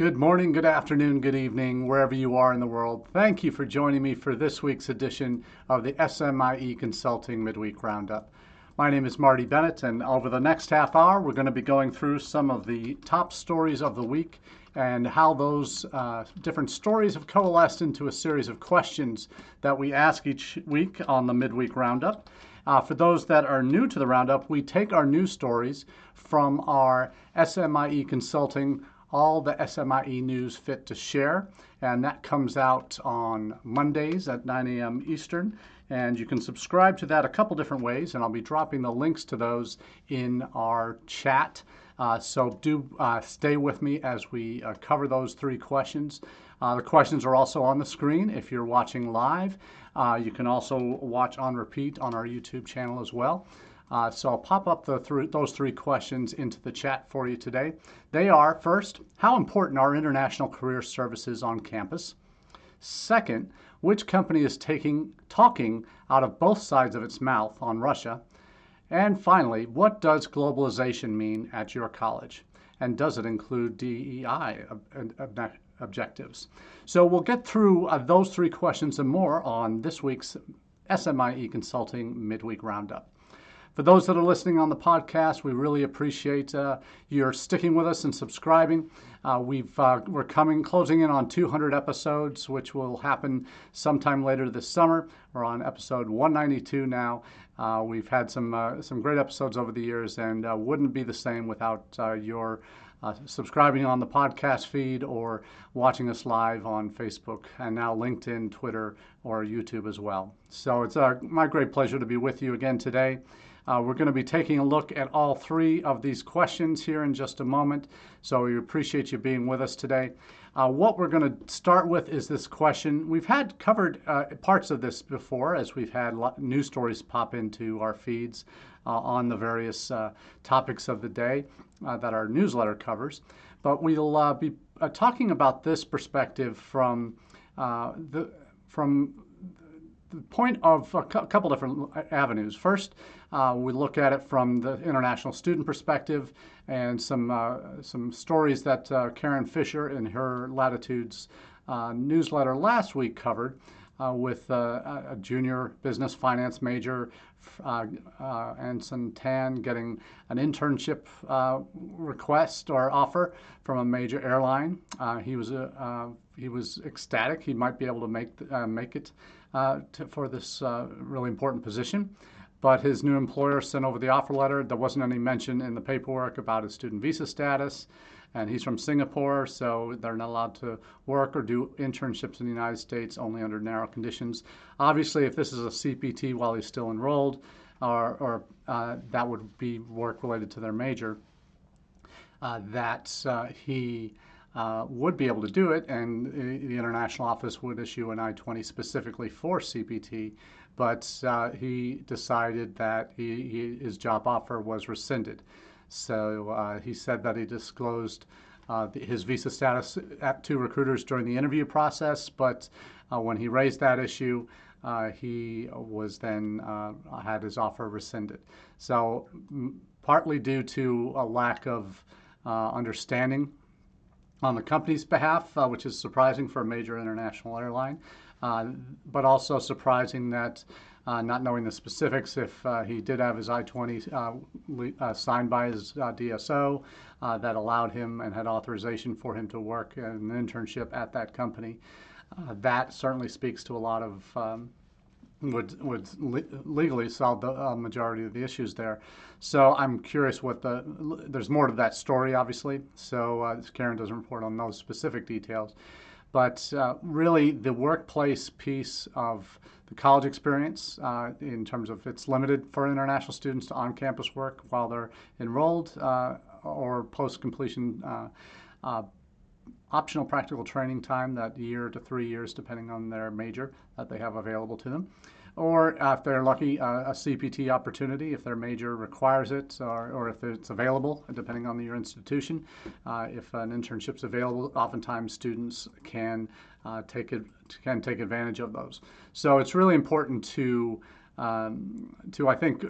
Good morning, good afternoon, good evening, wherever you are in the world. Thank you for joining me for this week's edition of the SMIE Consulting Midweek Roundup. My name is Marty Bennett, and over the next half hour, we're going to be going through some of the top stories of the week and how those uh, different stories have coalesced into a series of questions that we ask each week on the Midweek Roundup. Uh, for those that are new to the Roundup, we take our news stories from our SMIE Consulting all the SMIE news fit to share. And that comes out on Mondays at 9 a.m. Eastern. And you can subscribe to that a couple different ways. And I'll be dropping the links to those in our chat. Uh, so do uh, stay with me as we uh, cover those three questions. Uh, the questions are also on the screen if you're watching live. Uh, you can also watch on repeat on our YouTube channel as well. Uh, so I'll pop up th those three questions into the chat for you today. They are first, how important are international career services on campus? Second, which company is taking talking out of both sides of its mouth on Russia? And finally, what does globalization mean at your college? And does it include DEI ob objectives? So we'll get through uh, those three questions and more on this week's SMIE Consulting Midweek Roundup. For those that are listening on the podcast, we really appreciate uh, your sticking with us and subscribing. Uh, we've uh, we're coming closing in on 200 episodes, which will happen sometime later this summer. We're on episode 192 now. Uh, we've had some uh, some great episodes over the years, and uh, wouldn't be the same without your uh, subscribing on the podcast feed or watching us live on Facebook and now LinkedIn, Twitter, or YouTube as well. So it's my great pleasure to be with you again today. Uh, we're going to be taking a look at all three of these questions here in just a moment. So we appreciate you being with us today. Uh, what we're going to start with is this question. We've had covered uh, parts of this before as we've had news stories pop into our feeds uh, on the various uh, topics of the day uh, that our newsletter covers. But we'll be talking about this perspective from the from the point of a couple different avenues. First, uh, we look at it from the international student perspective and some uh, some stories that uh, Karin Fischer in her Latitudes uh, newsletter last week covered. Uh, with uh, a junior business finance major, Anson Tan, getting an internship request or offer from a major airline. he was he was ecstatic. He might be able to make make it uh, to, for this uh, really important position. But his new employer sent over the offer letter. There wasn't any mention in the paperwork about his student visa status. And he's from Singapore, so they're not allowed to work or do internships in the United States only under narrow conditions. Obviously, if this is a CPT while he's still enrolled, or, or uh, that would be work related to their major, uh, that uh, he uh, would be able to do it, and the international office would issue an I-20 specifically for CPT. But uh, he decided that he, he, his job offer was rescinded. So uh, he said that he disclosed uh, his visa status to recruiters during the interview process, but uh, when he raised that issue, uh, he was then had his offer rescinded. So partly due to a lack of understanding on the company's behalf, uh, which is surprising for a major international airline, uh, but also surprising that uh, not knowing the specifics, if uh, he did have his I-20 uh, uh, signed by his DSO that allowed him and had authorization for him to work an internship at that company. that certainly speaks to a lot of um, would would le legally solve the uh, majority of the issues there. So I'm curious what the there's more to that story, obviously. So uh, Karin doesn't report on those specific details, but uh, really the workplace piece of the college experience, uh, in terms of it's limited for international students to on-campus work while they're enrolled uh, or post-completion uh, optional practical training time, that year to three years, depending on their major that they have available to them. Or if they're lucky, uh, a CPT opportunity if their major requires it, or, or if it's available, depending on your institution. Uh, if an internship's available, oftentimes students can uh, take it can take advantage of those. So it's really important to um, to I think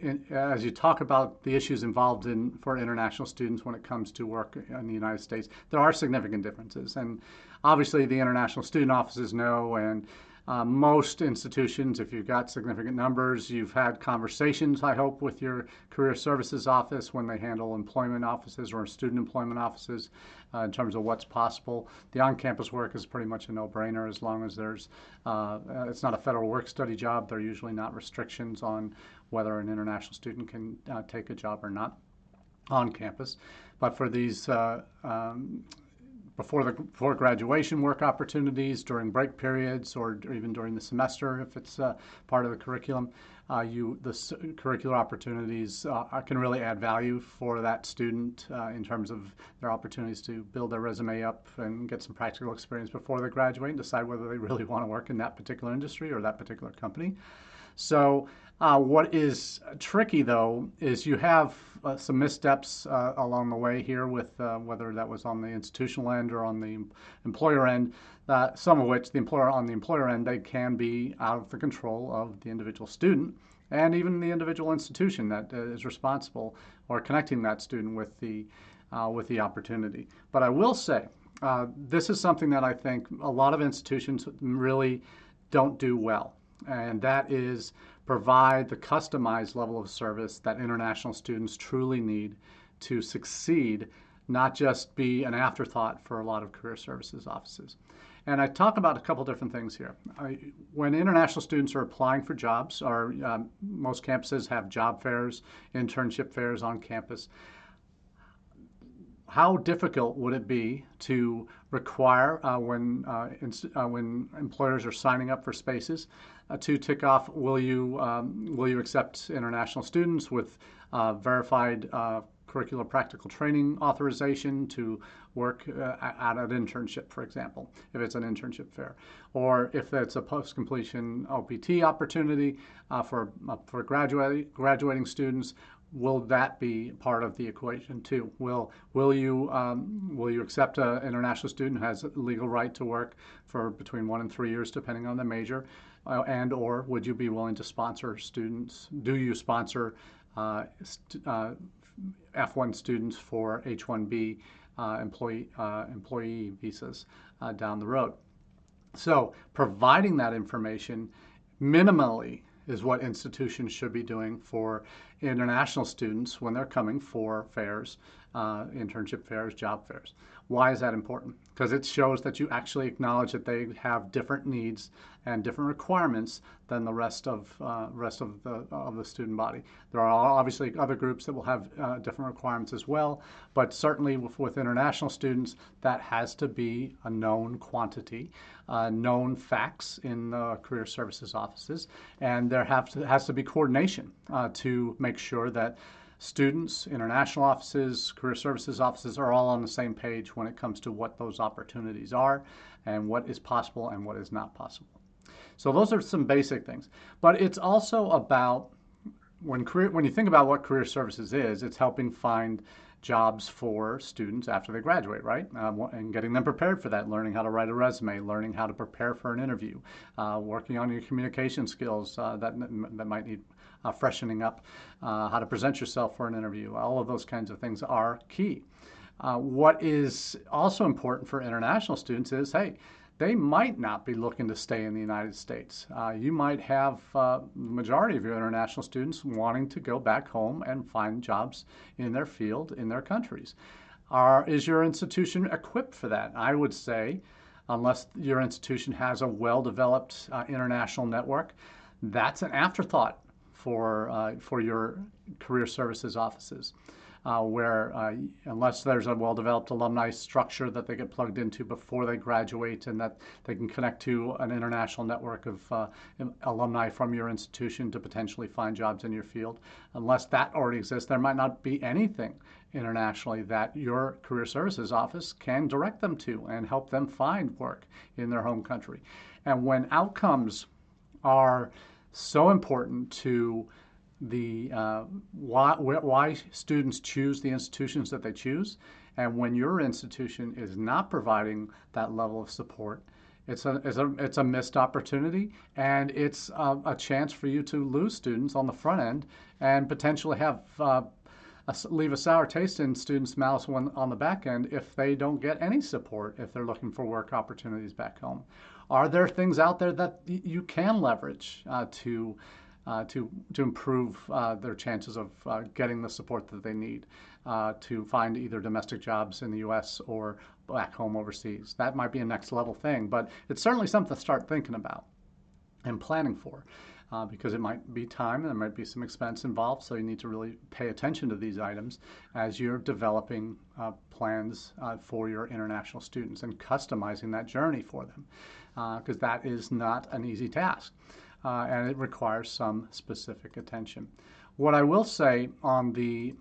in, as you talk about the issues involved in for international students when it comes to work in the United States, there are significant differences. And obviously, the international student offices know, and uh, most institutions, if you've got significant numbers, you've had conversations, I hope, with your career services office when they handle employment offices or student employment offices uh, in terms of what's possible. The on campus work is pretty much a no brainer as long as there's, uh, it's not a federal work study job. There are usually not restrictions on whether an international student can uh, take a job or not on campus. But for these uh, um, before the before graduation work opportunities during break periods or even during the semester if it's uh, part of the curriculum uh, you the curricular opportunities uh, can really add value for that student uh, in terms of their opportunities to build their resume up and get some practical experience before they graduate and decide whether they really want to work in that particular industry or that particular company so uh, what is tricky though is you have uh, some missteps uh, along the way here with uh, whether that was on the institutional end or on the employer end, some of which the employer on the employer end they can be out of the control of the individual student and even the individual institution that uh, is responsible or connecting that student with the uh, with the opportunity. But I will say this is something that I think a lot of institutions really don't do well, and that is provide the customized level of service that international students truly need to succeed, not just be an afterthought for a lot of career services offices. And I talk about a couple different things here. I, when international students are applying for jobs, or um, most campuses have job fairs, internship fairs on campus, how difficult would it be to require uh, when uh, uh, when employers are signing up for spaces uh, to tick off will you um, will you accept international students with uh, verified curricular practical training authorization to work at an internship, for example, if it's an internship fair, or if it's a post-completion OPT opportunity for for graduating graduating students will that be part of the equation too? Will will you um, will you accept an international student who has legal right to work for between one and three years, depending on the major, uh, and or would you be willing to sponsor students? Do you sponsor uh, st- uh, F1 students for H1B uh, employee uh, employee visas uh, down the road? So providing that information minimally is what institutions should be doing for international students when they're coming for fairs, uh, internship fairs, job fairs. Why is that important? Because it shows that you actually acknowledge that they have different needs and different requirements than the rest of uh, rest of the of the student body. There are obviously other groups that will have uh, different requirements as well, but certainly with, with, international students, that has to be a known quantity, uh, known facts in the career services offices, and there have to, has to be coordination uh, to make sure that students, international offices, career services offices are all on the same page when it comes to what those opportunities are and what is possible and what is not possible. So those are some basic things. But it's also about when career when you think about what career services is, it's helping find jobs for students after they graduate, right? Uh, and getting them prepared for that, learning how to write a resume, learning how to prepare for an interview, uh, working on your communication skills uh, that, that might need uh, freshening up, uh, how to present yourself for an interview. All of those kinds of things are key. Uh, what is also important for international students is hey, they might not be looking to stay in the United States. Uh, you might have uh, the majority of your international students wanting to go back home and find jobs in their field, in their countries. Are, is your institution equipped for that? I would say, unless your institution has a well developed uh, international network, that's an afterthought for, uh, for your career services offices uh, where uh, unless there's a well-developed alumni structure that they get plugged into before they graduate and that they can connect to an international network of uh, alumni from your institution to potentially find jobs in your field, unless that already exists, there might not be anything internationally that your career services office can direct them to and help them find work in their home country. And when outcomes are so important to the uh, why, why students choose the institutions that they choose. And when your institution is not providing that level of support, It's a, it's a, it's a missed opportunity, and it's a, a chance for you to lose students on the front end and potentially have uh, a, leave a sour taste in students' mouths when, on the back end if they don't get any support if they're looking for work opportunities back home. Are there things out there that you can leverage uh, to uh, to to improve uh, their chances of uh, getting the support that they need uh, to find either domestic jobs in the U.S. or back home overseas? That might be a next level thing, but it's certainly something to start thinking about and planning for uh, because it might be time and there might be some expense involved. So you need to really pay attention to these items as you're developing uh, plans uh, for your international students and customizing that journey for them because uh, that is not an easy task. Uh, and it requires some specific attention. What I will say on the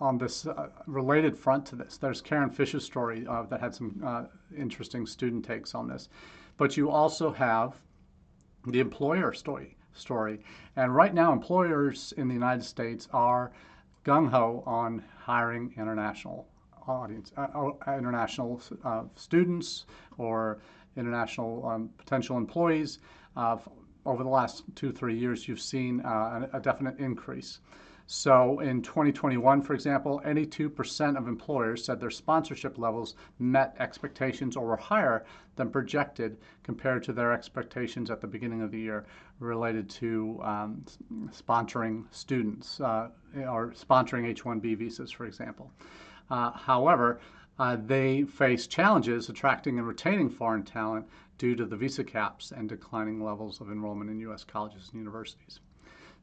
on this uh, related front to this, there's Karin Fischer's story uh, that had some uh, interesting student takes on this, but you also have the employer story story. And right now, employers in the United States are gung ho on hiring international audience, uh, international uh, students or international um, potential employees. Uh, over the last two, three years, you've seen uh, a, definite increase. So in 2021, for example, 82% of employers said their sponsorship levels met expectations or were higher than projected compared to their expectations at the beginning of the year related to um, sponsoring students uh, or sponsoring H-1B visas, for example. Uh, however, uh, they face challenges attracting and retaining foreign talent due to the visa caps and declining levels of enrollment in U.S. colleges and universities.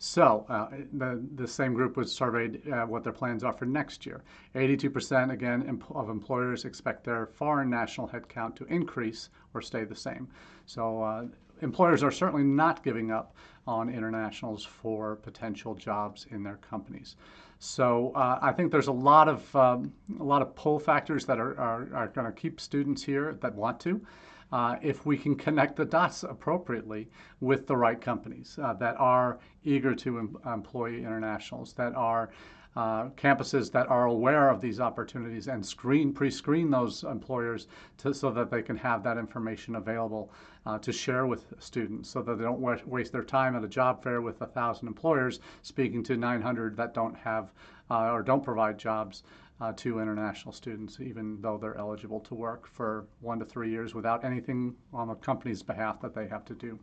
So uh, the, the same group was surveyed uh, what their plans are for next year. 82% again of employers expect their foreign national headcount to increase or stay the same. So uh, employers are certainly not giving up on internationals for potential jobs in their companies. So uh, I think there's a lot of um, a lot of pull factors that are, are, are going to keep students here that want to uh, if we can connect the dots appropriately with the right companies uh, that are eager to em- employ internationals, that are uh, campuses that are aware of these opportunities and screen pre-screen those employers to, so that they can have that information available uh, to share with students so that they don't waste their time at a job fair with a thousand employers speaking to 900 that don't have uh, or don't provide jobs uh, to international students, even though they're eligible to work for one to three years without anything on the company's behalf that they have to do.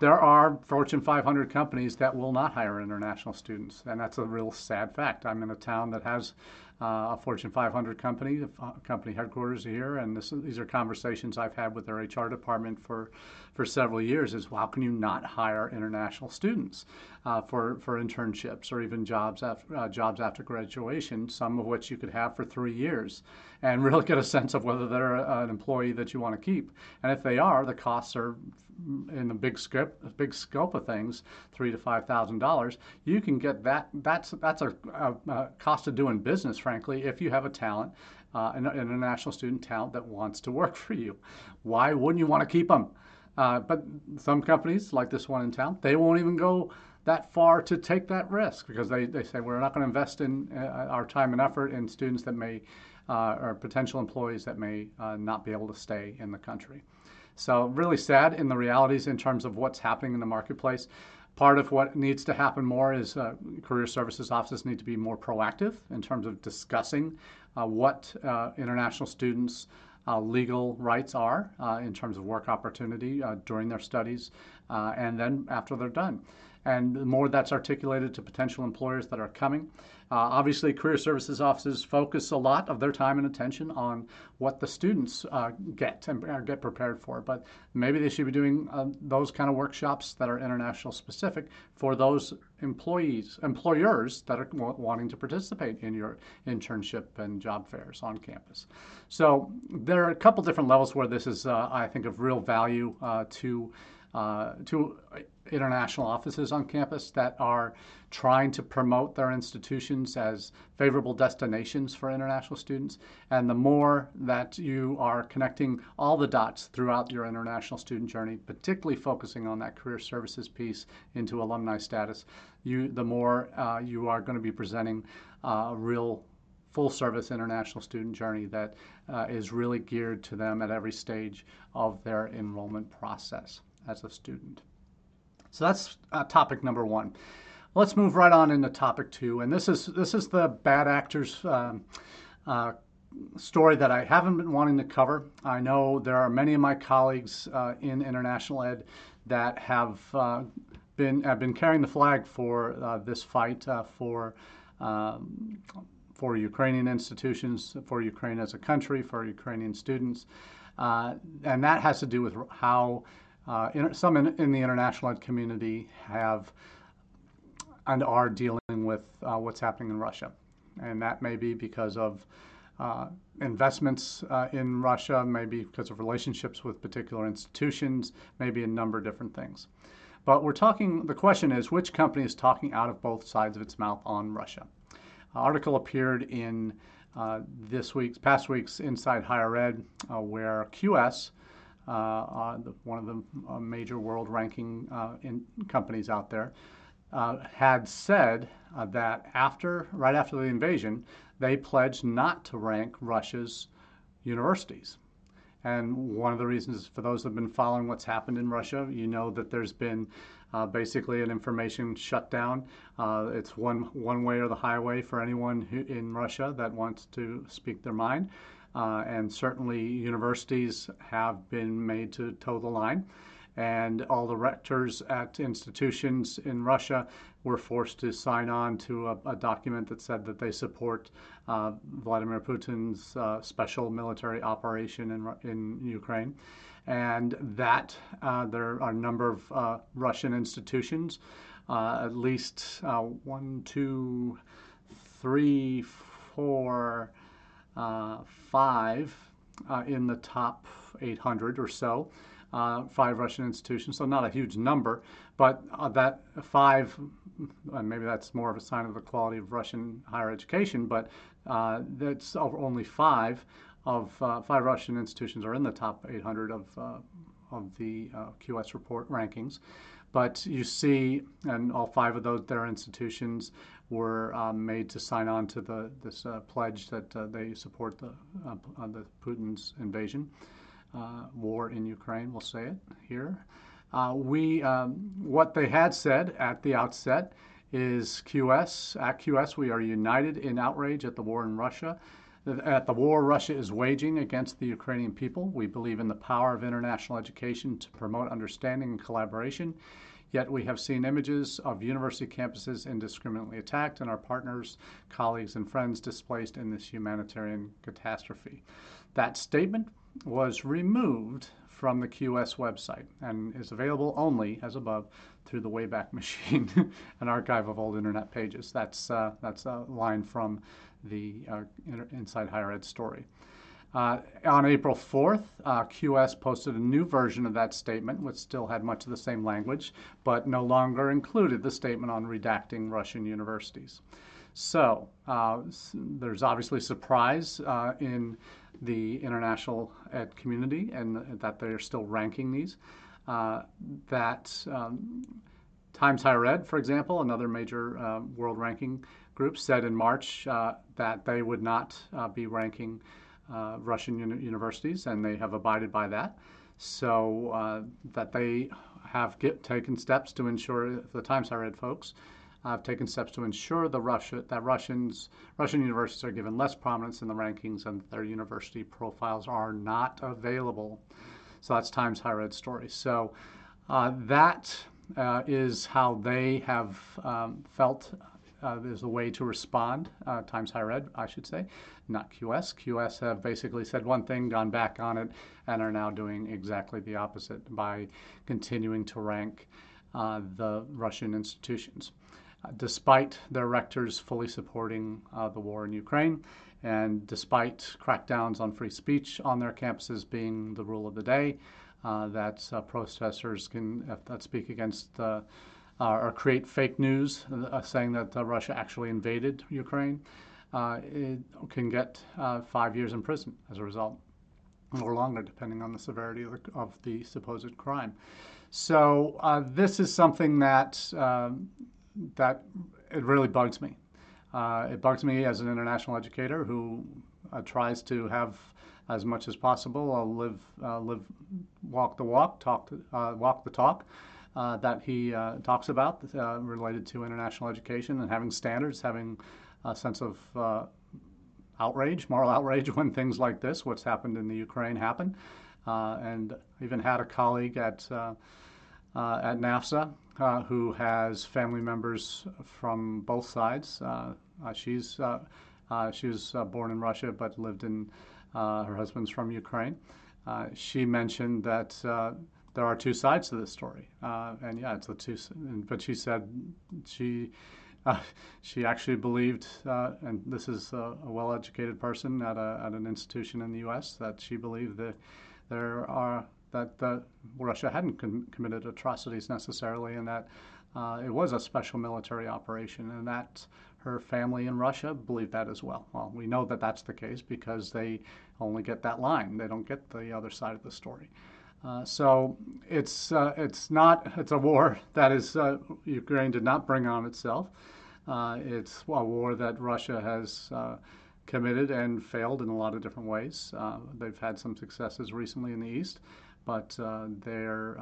There are Fortune 500 companies that will not hire international students, and that's a real sad fact. I'm in a town that has uh, a Fortune 500 company, the company headquarters here, and this, these are conversations I've had with their HR department for, for several years. Is how can you not hire international students uh, for for internships or even jobs after uh, jobs after graduation? Some of which you could have for three years, and really get a sense of whether they're an employee that you want to keep. And if they are, the costs are in the big scope, big scope of things, three to five thousand dollars, you can get that. That's that's a, a, a, cost of doing business, if you have a talent, uh, an, an, international student talent that wants to work for you. Why wouldn't you want to keep them? Uh, but some companies, like this one in town, they won't even go that far to take that risk because they, they say we're not going to invest in uh, our time and effort in students that may, uh, or potential employees that may uh, not be able to stay in the country. So really sad in the realities in terms of what's happening in the marketplace. Part of what needs to happen more is uh, career services offices need to be more proactive in terms of discussing uh, what uh, international students' uh, legal rights are uh, in terms of work opportunity uh, during their studies and then after they're done and more that's articulated to potential employers that are coming. Uh, obviously, career services offices focus a lot of their time and attention on what the students uh, get and get prepared for. But maybe they should be doing uh, those kind of workshops that are international specific for those employees, employers that are wanting to participate in your internship and job fairs on campus. So there are a couple different levels where this is, uh, I think, of real value uh, to uh, to international offices on campus that are trying to promote their institutions as favorable destinations for international students. And the more that you are connecting all the dots throughout your international student journey, particularly focusing on that career services piece into alumni status, you, the more uh, you are going to be presenting uh, a real full service international student journey that uh, is really geared to them at every stage of their enrollment process as a student. So that's uh, topic number one. Let's move right on into topic two, and this is this is the bad actors um, uh, story that I haven't been wanting to cover. I know there are many of my colleagues uh, in international ed that have uh, been have been carrying the flag for uh, this fight uh, for. Um, for Ukrainian institutions, for Ukraine as a country, for Ukrainian students. Uh, and that has to do with how in, some in, in the international ed community have and are dealing with uh, what's happening in Russia. And that may be because of uh, investments uh, in Russia, maybe because of relationships with particular institutions, maybe a number of different things. But we're talking, the question is which company is talking out of both sides of its mouth on Russia? An article appeared in uh, this week's, past week's Inside Higher Ed, uh, where QS, uh, the, one of the major world ranking in companies out there, uh, had said uh, that after, right after the invasion, they pledged not to rank Russia's universities. And one of the reasons, for those who have been following what's happened in Russia, you know that there's been uh, basically an information shutdown. Uh, it's one one way or the highway for anyone who, in Russia that wants to speak their mind. Uh, and certainly universities have been made to toe the line and all the rectors at institutions in Russia were forced to sign on to a, a document that said that they support uh, Vladimir Putin's uh, special military operation in, in Ukraine. And that uh, there are a number of uh, Russian institutions, uh, at least one, two, three, four, five in the top 800 or so uh, five Russian institutions, so not a huge number, but uh, that five, uh, maybe that's more of a sign of the quality of Russian higher education, but uh, that's only five of uh, five Russian institutions are in the top 800 of, uh, of the QS report rankings. But you see, and all five of those their institutions were um, made to sign on to the this pledge that they support the the Putin's invasion uh, war in Ukraine, we'll say it here. Uh, we, um, what they had said at the outset is QS, at QS, we are united in outrage at the war in Russia. At the war Russia is waging against the Ukrainian people, we believe in the power of international education to promote understanding and collaboration. Yet we have seen images of university campuses indiscriminately attacked and our partners, colleagues, and friends displaced in this humanitarian catastrophe. That statement was removed from the QS website and is available only as above through the Wayback Machine, an archive of old internet pages. That's, uh, that's a line from the uh, Inside Higher Ed story. Uh, on April 4th, uh, QS posted a new version of that statement, which still had much of the same language, but no longer included the statement on redacting Russian universities. So uh, there's obviously surprise uh, in the international ed community and that they're still ranking these. Uh, that um, Times Higher Ed, for example, another major world ranking group, said in March uh, that they would not uh, be ranking uh, Russian uni- universities, and they have abided by that. So uh, that they have get, taken steps to ensure the Times Higher Ed folks have taken steps to ensure the Russia, that Russians, Russian universities are given less prominence in the rankings and their university profiles are not available. So that's Times Higher Ed story. So uh, that uh, is how they have um, felt uh, there's a way to respond. Uh, Times Higher Ed, I should say, not QS. QS have basically said one thing, gone back on it, and are now doing exactly the opposite by continuing to rank uh, the Russian institutions despite their rectors fully supporting uh, the war in Ukraine, and despite crackdowns on free speech on their campuses being the rule of the day, uh, that uh, protesters can uh, that speak against uh, or create fake news uh, saying that Russia actually invaded Ukraine, it can get five years in prison as a result, or longer, depending on the severity of the, of the supposed crime. So this is something that um, that it really bugs me. Uh, it bugs me as an international educator who uh, tries to have as much as possible uh, live, live, walk the walk, talk, walk the talk. Uh, that he uh, talks about uh, related to international education and having standards, having a sense of uh, outrage, moral outrage when things like this, what's happened in the Ukraine, happen. Uh, and even had a colleague at uh, at NAFSA who has family members from both sides. she's she was born in Russia but lived in her husband's from Ukraine. she mentioned that there are two sides to this story, uh, and yeah, it's the two. But she said she uh, she actually believed, uh, and this is a, a, well-educated person at, a, at an institution in the U.S. that she believed that there are that, Russia hadn't com- committed atrocities necessarily, and that uh, it was a special military operation, and that her family in Russia believed that as well. Well, we know that that's the case because they only get that line; they don't get the other side of the story. Uh, so it's uh, it's not it's a war that is uh, Ukraine did not bring on itself. Uh, it's a war that Russia has uh, committed and failed in a lot of different ways. they've had some successes recently in the east, but their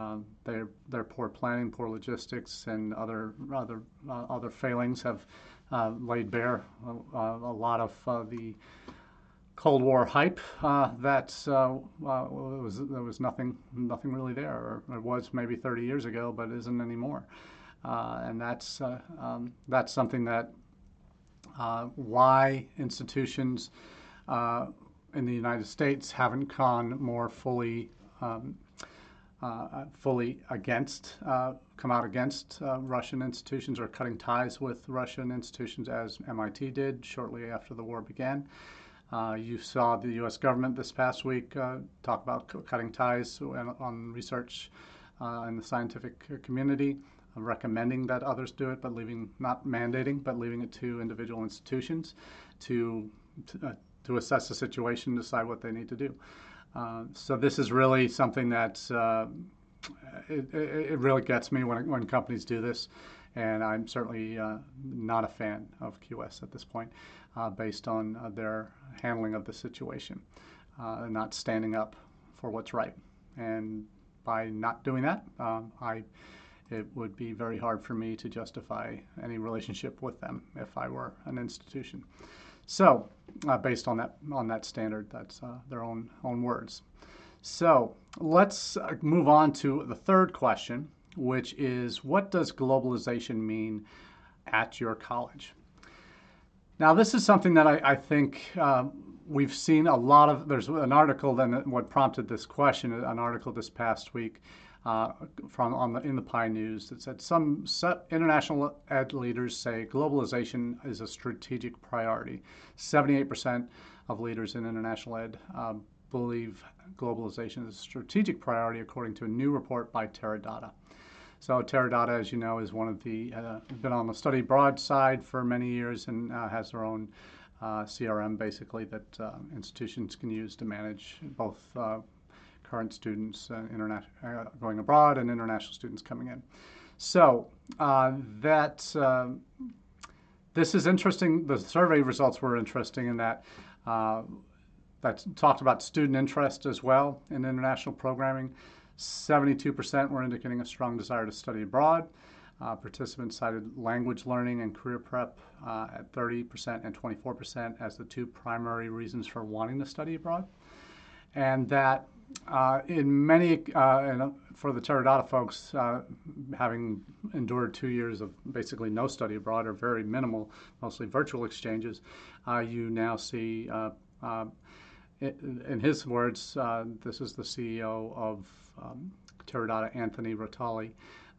their their poor planning, poor logistics, and other other other failings have laid bare a lot of the Cold War hype uh, that uh, uh, was there was nothing nothing really there, or it was maybe 30 years ago, but isn't anymore. Uh, and that's uh, um, that's something that uh, why institutions in the United States haven't gone more fully. Um, fully against, come out against Russian institutions or cutting ties with Russian institutions as MIT did shortly after the war began. Uh, you saw the U.S. government this past week uh, talk about cutting ties on research uh, in the scientific community, uh, recommending that others do it, but leaving not mandating, but leaving it to individual institutions to to, uh, to assess the situation, decide what they need to do. Uh, so this is really something that it, it, really gets me when when companies do this, and I'm certainly not a fan of QS at this point uh, based on uh, their handling of the situation uh, and not standing up for what's right. And by not doing that, um, I it would be very hard for me to justify any relationship with them if I were an institution. So, uh, based on that on that standard, that's uh, their own own words. So let's uh, move on to the third question, which is what does globalization mean at your college? Now, this is something that I, I think um, we've seen a lot of. There's an article then what prompted this question, an article this past week uh, from on the in the PIE News that said some international ed leaders say globalization is a strategic priority. 78% of leaders in international ed uh, believe globalization is a strategic priority, according to a new report by Terra Dotta. So Terra Dotta, as you know, is one of the, uh, been on the study abroad side for many years and uh, has their own uh, CRM basically that uh, institutions can use to manage both uh, current students uh, going abroad and international students coming in. So that this is interesting. The survey results were interesting in that that talked about student interest as well in international programming. 72% were indicating a strong desire to study abroad. Uh, participants cited language learning and career prep uh, at 30% and 24% as the two primary reasons for wanting to study abroad. And that uh, in many, uh, and uh, for the Terra Dotta folks, uh, having endured two years of basically no study abroad or very minimal, mostly virtual exchanges, you now see, in his words, this is the CEO of um, Terra Dotta Anthony Rotoli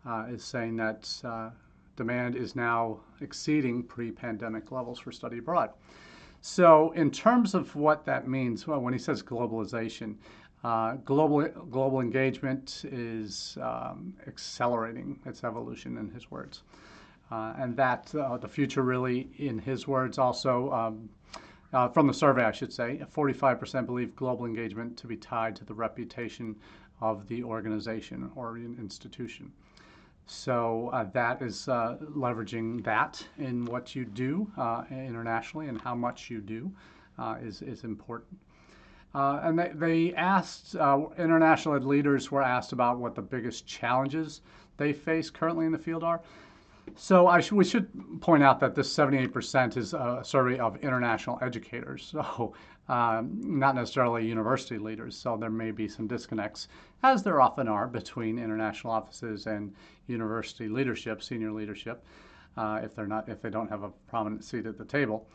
uh, is saying that uh, demand is now exceeding pre-pandemic levels for study abroad. So, in terms of what that means, well, when he says globalization, uh, global global engagement is um, accelerating its evolution, in his words, uh, and that uh, the future really, in his words, also. Um, uh, from the survey, I should say, 45% believe global engagement to be tied to the reputation of the organization or institution. So uh, that is uh, leveraging that in what you do uh, internationally and how much you do uh, is, is important. Uh, and they, they asked, international leaders were asked about what the biggest challenges they face currently in the field are. So sh- we should point out that this 78% is a survey of international educators, so um, not necessarily university leaders. So there may be some disconnects, as there often are, between international offices and university leadership, senior leadership, uh, if they're not, if they don't have a prominent seat at the table.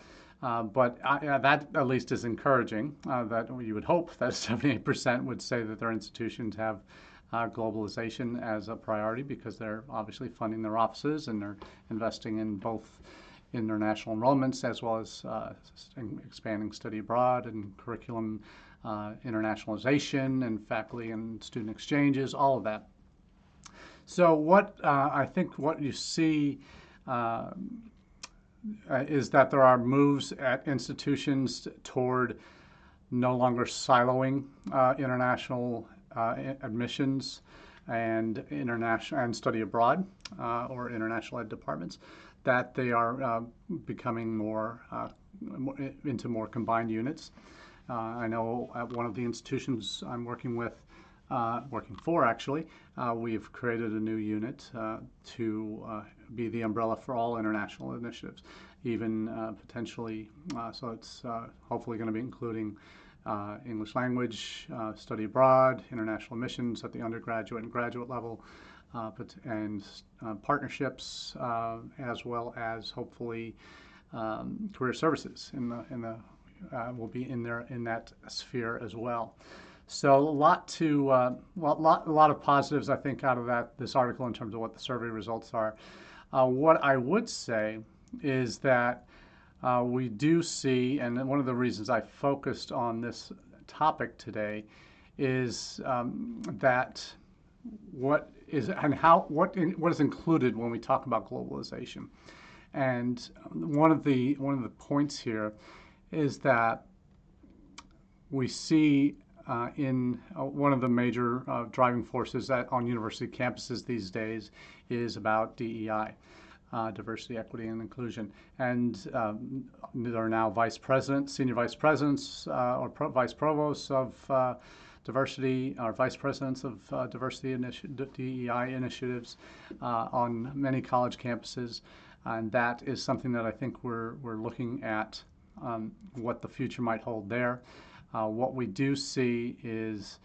Uh, but uh, that at least is encouraging. Uh, that you would hope that 78% would say that their institutions have uh, globalization as a priority because they're obviously funding their offices and they're investing in both international enrollments as well as uh, expanding study abroad and curriculum internationalization and faculty and student exchanges, all of that. So what I think what you see uh, is that there are moves at institutions toward no longer siloing uh, international uh, admissions and international and study abroad uh, or international ed departments. That they are uh, becoming more into more combined units. I know at one of the institutions I'm working with uh, working for actually, uh, we've created a new unit uh, to uh, be the umbrella for all international initiatives, even uh, potentially. Uh, so it's hopefully going to be including English language, study abroad, international missions at the undergraduate and graduate level, but, and partnerships, as well as hopefully um, career services in the in the will be in there in that sphere as well. So a lot to uh, well, lot, a lot of positives I think out of that this article in terms of what the survey results are. Uh, what I would say is that uh, we do see, and one of the reasons I focused on this topic today is um, that what is and how what in, what is included when we talk about globalization. And one of the one of the points here is that we see uh, in uh, one of the major uh, driving forces on university campuses these days is about DEI, uh, diversity, equity, and inclusion. And um, there are now vice presidents, senior vice presidents, uh, or pro- vice provosts of uh, diversity, or vice presidents of diversity initi- DEI initiatives on many college campuses. And that is something that I think we're, we're looking at um, what the future might hold there. Uh, what we do see is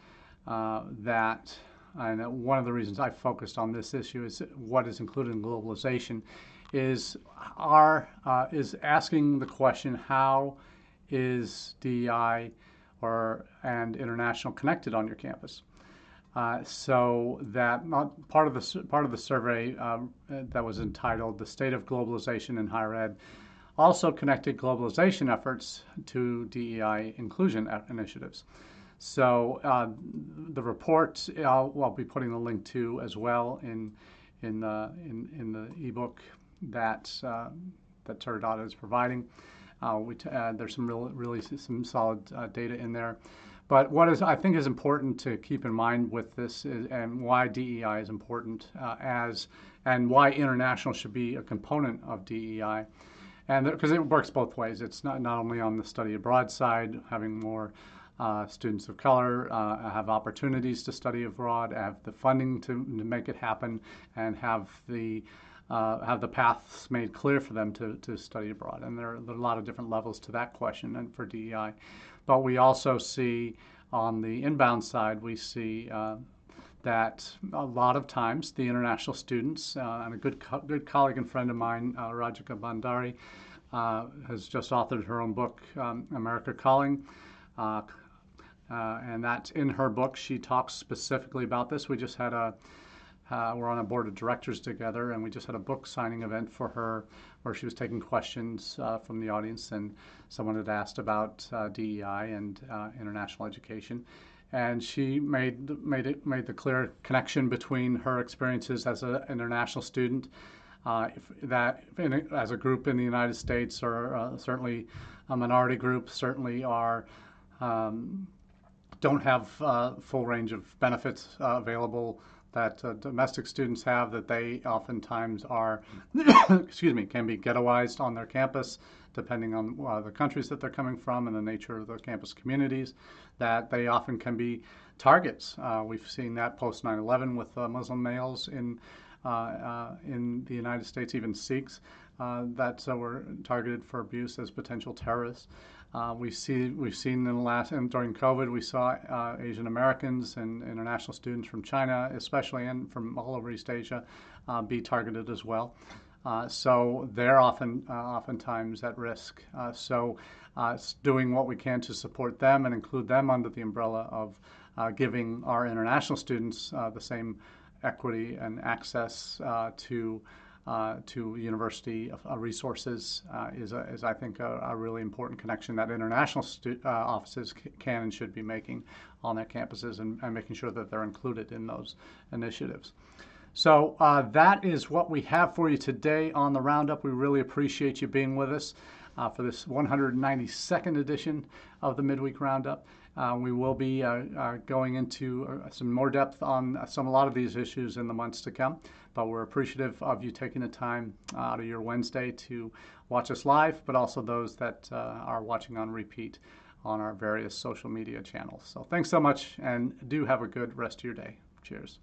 uh, that, and one of the reasons I focused on this issue is what is included in globalization, is our uh, is asking the question how is DEI or and international connected on your campus. Uh, so that part of the part of the survey um, that was entitled "The State of Globalization in Higher Ed" also connected globalization efforts to DEI inclusion initiatives. So uh, the report I'll, I'll, be putting the link to as well in in the in, in the ebook that uh, that Terra Dotta is providing. Uh, t- uh, there's some real, really some solid uh, data in there. But what is I think is important to keep in mind with this is, and why DEI is important uh, as and why international should be a component of DEI and because it works both ways. It's not not only on the study abroad side, having more uh, students of color uh, have opportunities to study abroad, have the funding to, to make it happen, and have the uh, have the paths made clear for them to, to study abroad. And there are, there are, a lot of different levels to that question and for DEI. But we also see on the inbound side, we see uh, that a lot of times the international students, uh, and a good, co- good colleague and friend of mine, uh, Rajika Bhandari, has just authored her own book, um, America Calling. Uh, uh, and that's in her book. She talks specifically about this. We just had a, uh, we're on a board of directors together, and we just had a book signing event for her where she was taking questions from the audience, and someone had asked about DEI and international education and she made made it made the clear connection between her experiences as an international student, uh, that in, as a group in the United States, or uh, certainly a minority group, certainly are. Um, don't have uh, full range of benefits uh, available that uh, domestic students have that they oftentimes are, excuse me, can be ghettoized on their campus, depending on uh, the countries that they're coming from and the nature of the campus communities, that they often can be targets. Uh, we've seen that post 9 11 with uh, Muslim males in, uh, uh, in the United States, even Sikhs. that were targeted for abuse as potential terrorists. Uh, we see we've seen in the last and during COVID we saw uh, Asian Americans and international students from China, especially and from all over East Asia, uh, be targeted as well. Uh, so they're often uh, oftentimes at risk. Uh, so doing what we can to support them and include them under the umbrella of giving our international students the same equity and access to to university uh, resources uh, is, is, I think, a, a, really important connection that international stu- uh, offices can and should be making on their campuses and, and, making sure that they're included in those initiatives. So uh, that is what we have for you today on the Roundup. We really appreciate you being with us uh, for this 192nd edition of the Midweek Roundup. Uh, we will be uh, uh, going into some more depth on some a lot of these issues in the months to come. But we're appreciative of you taking the time out of your Wednesday to watch us live, but also those that are watching on repeat on our various social media channels. So thanks so much, and do have a good rest of your day. Cheers.